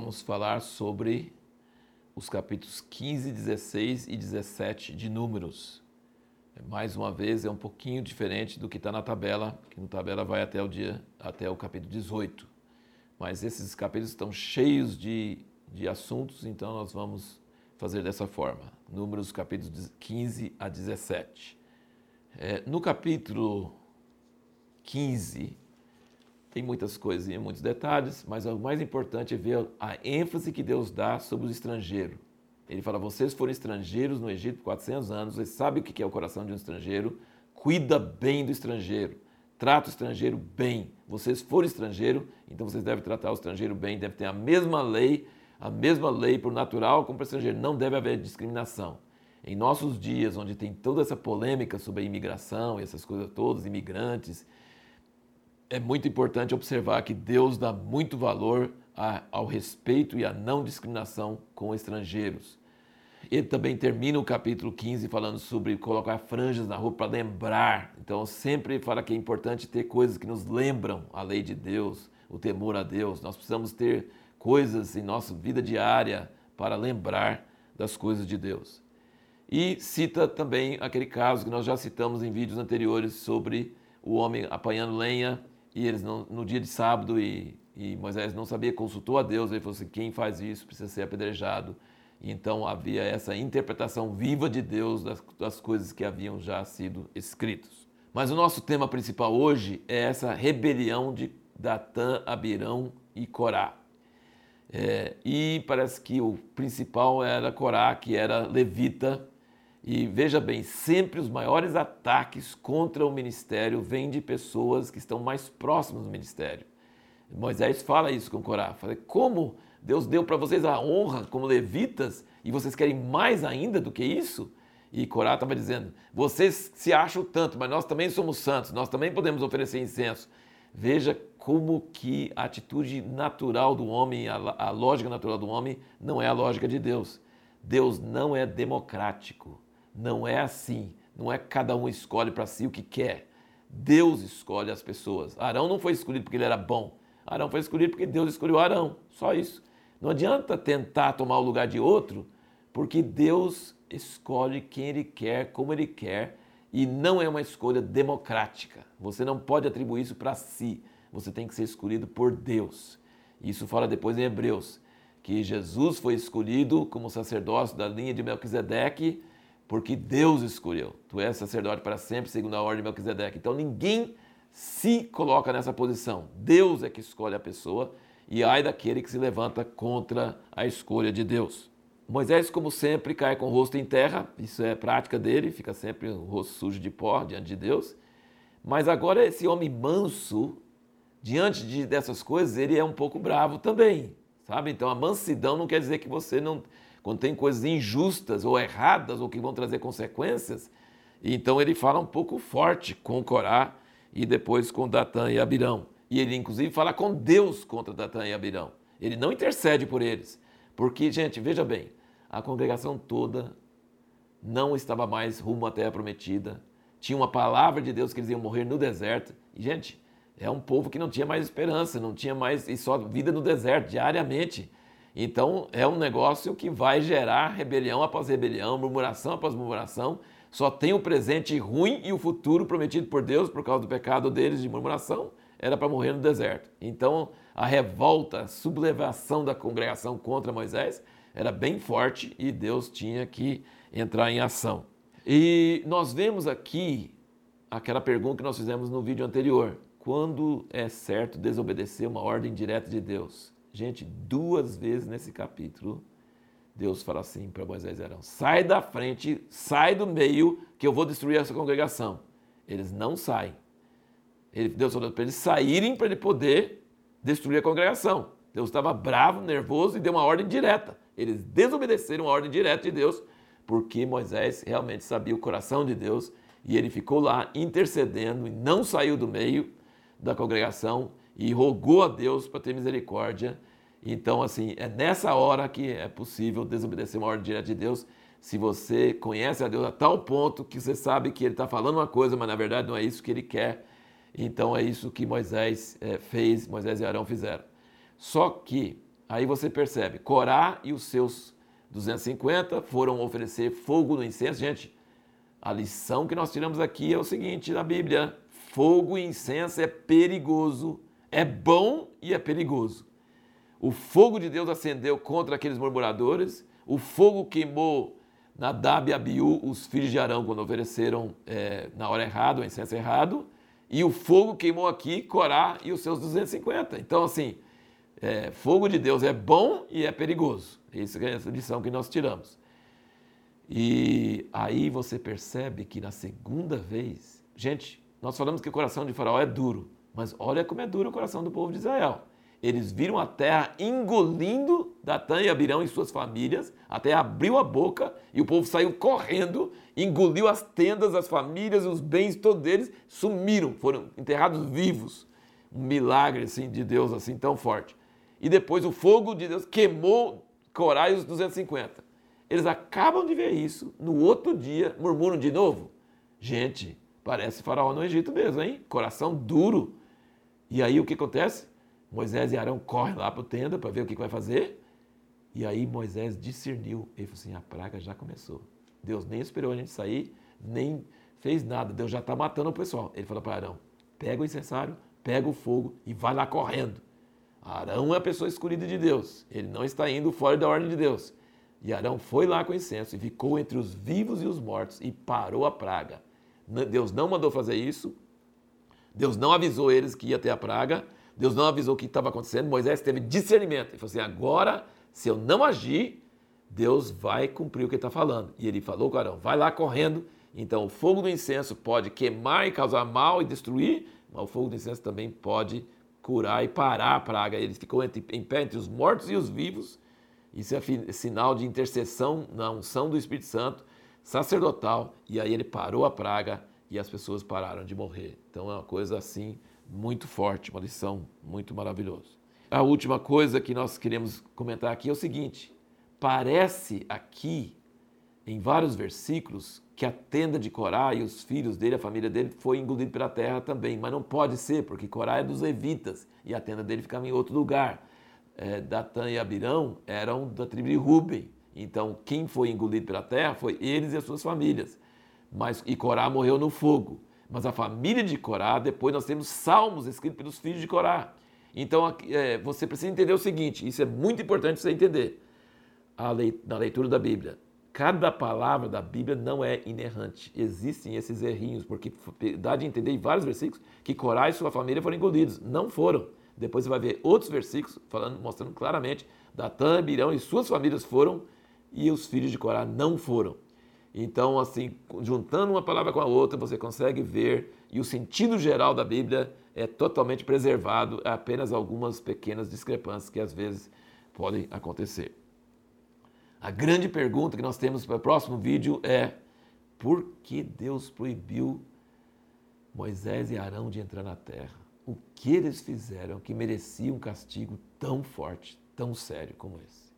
vamos falar sobre os capítulos 15, 16 e 17 de Números. Mais uma vez, é um pouquinho diferente do que está na tabela, que na tabela vai até o dia, até o capítulo 18. Mas esses capítulos estão cheios de, de assuntos, então nós vamos fazer dessa forma. Números capítulos 15 a 17. É, no capítulo 15, tem muitas coisas e muitos detalhes, mas o mais importante é ver a ênfase que Deus dá sobre o estrangeiro. Ele fala: vocês foram estrangeiros no Egito por 400 anos, vocês sabem o que é o coração de um estrangeiro, cuida bem do estrangeiro, trata o estrangeiro bem. Vocês foram estrangeiro, então vocês devem tratar o estrangeiro bem, deve ter a mesma lei, a mesma lei para o natural como para o estrangeiro. Não deve haver discriminação. Em nossos dias, onde tem toda essa polêmica sobre a imigração e essas coisas todas, imigrantes, é muito importante observar que Deus dá muito valor ao respeito e à não discriminação com estrangeiros. Ele também termina o capítulo 15 falando sobre colocar franjas na roupa para lembrar. Então, sempre fala que é importante ter coisas que nos lembram a lei de Deus, o temor a Deus. Nós precisamos ter coisas em nossa vida diária para lembrar das coisas de Deus. E cita também aquele caso que nós já citamos em vídeos anteriores sobre o homem apanhando lenha e eles não, no dia de sábado e, e Moisés não sabia, consultou a Deus, ele falou assim, quem faz isso precisa ser apedrejado. Então havia essa interpretação viva de Deus das, das coisas que haviam já sido escritas. Mas o nosso tema principal hoje é essa rebelião de Datã, Abirão e Corá. É, e parece que o principal era Corá, que era levita. E veja bem, sempre os maiores ataques contra o ministério vêm de pessoas que estão mais próximas do ministério. Moisés fala isso com Corá. Fala, como Deus deu para vocês a honra como levitas e vocês querem mais ainda do que isso? E Corá estava dizendo: vocês se acham tanto, mas nós também somos santos, nós também podemos oferecer incenso. Veja como que a atitude natural do homem, a, lógica natural do homem, não é a lógica de Deus. Deus não é democrático, não é assim, não é cada um escolhe para si o que quer. Deus escolhe as pessoas. Arão não foi escolhido porque ele era bom. Arão foi escolhido porque Deus escolheu Arão. Só isso. Não adianta tentar tomar o lugar de outro, porque Deus escolhe quem Ele quer, como Ele quer, e não é uma escolha democrática. Você não pode atribuir isso para si. Você tem que ser escolhido por Deus. Isso fala depois em Hebreus, que Jesus foi escolhido como sacerdócio da linha de Melquisedeque, porque Deus escolheu. Tu és sacerdote para sempre, segundo a ordem de Melquisedeque. Então ninguém se coloca nessa posição. Deus é que escolhe a pessoa e ai daquele que se levanta contra a escolha de Deus. Moisés, como sempre, cai com o rosto em terra, isso é prática dele, fica sempre o rosto sujo de pó diante de Deus. Mas agora esse homem manso, diante de, dessas coisas, ele é um pouco bravo também, sabe? Então a mansidão não quer dizer que você não, quando tem coisas injustas ou erradas ou que vão trazer consequências, então ele fala um pouco forte com Corá e depois com Datã e Abirão. E ele, inclusive, fala com Deus contra Datã e Abirão. Ele não intercede por eles. Porque, gente, veja bem, a congregação toda não estava mais rumo à terra prometida. Tinha uma palavra de Deus que eles iam morrer no deserto. E, gente, é um povo que não tinha mais esperança, não tinha mais e só vida no deserto diariamente. Então, é um negócio que vai gerar rebelião após rebelião, murmuração após murmuração. Só tem o presente ruim e o futuro prometido por Deus por causa do pecado deles de murmuração era para morrer no deserto. Então, a revolta, a sublevação da congregação contra Moisés era bem forte e Deus tinha que entrar em ação. E nós vemos aqui aquela pergunta que nós fizemos no vídeo anterior: quando é certo desobedecer uma ordem direta de Deus? Gente, duas vezes nesse capítulo, Deus fala assim para Moisés e Arão: sai da frente, sai do meio, que eu vou destruir essa congregação. Eles não saem. Deus falou para eles saírem para ele poder destruir a congregação. Deus estava bravo, nervoso e deu uma ordem direta. Eles desobedeceram a ordem direta de Deus, porque Moisés realmente sabia o coração de Deus e ele ficou lá intercedendo e não saiu do meio da congregação e rogou a Deus para ter misericórdia. Então, assim, é nessa hora que é possível desobedecer uma ordem direta de Deus. Se você conhece a Deus a tal ponto que você sabe que Ele está falando uma coisa, mas na verdade não é isso que Ele quer então é isso que Moisés é, fez, Moisés e Arão fizeram. Só que aí você percebe, Corá e os seus 250 foram oferecer fogo no incenso. Gente, a lição que nós tiramos aqui é o seguinte na Bíblia: fogo e incenso é perigoso, é bom e é perigoso. O fogo de Deus acendeu contra aqueles murmuradores, o fogo queimou Nadab e Abiú, os filhos de Arão, quando ofereceram é, na hora errada, o incenso errado, e o fogo queimou aqui Corá e os seus 250. Então, assim, é, fogo de Deus é bom e é perigoso. Essa é a lição que nós tiramos. E aí você percebe que na segunda vez, gente, nós falamos que o coração de Faraó é duro, mas olha como é duro o coração do povo de Israel. Eles viram a terra engolindo Datã e Abirão e suas famílias, a terra abriu a boca e o povo saiu correndo, engoliu as tendas, as famílias, os bens todos eles, sumiram, foram enterrados vivos. Um milagre assim de Deus assim tão forte. E depois o fogo de Deus queimou Corá e os 250. Eles acabam de ver isso, no outro dia murmuram de novo. Gente, parece faraó no Egito mesmo, hein? Coração duro. E aí o que acontece? Moisés e Arão correm lá para o tenda para ver o que, vai fazer. E aí Moisés discerniu. Ele falou assim: a praga já começou. Deus nem esperou a gente sair, nem fez nada. Deus já está matando o pessoal. Ele falou para Arão: pega o incensário, pega o fogo e vai lá correndo. Arão é a pessoa escolhida de Deus. Ele não está indo fora da ordem de Deus. E Arão foi lá com incenso e ficou entre os vivos e os mortos e parou a praga. Deus não mandou fazer isso. Deus não avisou eles que ia ter a praga. Deus não avisou o que estava acontecendo. Moisés teve discernimento. Ele falou assim: agora, se eu não agir, Deus vai cumprir o que está falando. E ele falou com Arão: vai lá correndo. Então, o fogo do incenso pode queimar e causar mal e destruir, mas o fogo do incenso também pode curar e parar a praga. Ele ficou entre, em pé entre os mortos e os vivos. Isso é sinal de intercessão na unção do Espírito Santo sacerdotal. E aí ele parou a praga e as pessoas pararam de morrer. Então é uma coisa assim muito forte, uma lição muito maravilhosa. A última coisa que nós queremos comentar aqui é o seguinte: parece aqui, em vários versículos, que a tenda de Corá e os filhos dele, a família dele, foi engolida pela terra também. Mas não pode ser, porque Corá é dos levitas e a tenda dele ficava em outro lugar. É, Datã e Abirão eram da tribo de Ruben. Então, quem foi engolido pela terra foi eles e as suas famílias. Mas, e Corá morreu no fogo. Mas a família de Corá, depois nós temos salmos escritos pelos filhos de Corá. Então, é, você precisa entender o seguinte: isso é muito importante você entender na leitura da Bíblia. Cada palavra da Bíblia não é inerrante. Existem esses errinhos, porque dá de entender em vários versículos que Corá e sua família foram engolidos. Não foram. Depois você vai ver outros versículos falando, mostrando claramente Datã, Birão e suas famílias foram e os filhos de Corá não foram. Então, assim, juntando uma palavra com a outra, você consegue ver e o sentido geral da Bíblia é totalmente preservado, apenas algumas pequenas discrepâncias que às vezes podem acontecer. A grande pergunta que nós temos para o próximo vídeo é: por que Deus proibiu Moisés e Arão de entrar na terra? O que eles fizeram que merecia um castigo tão forte, tão sério como esse?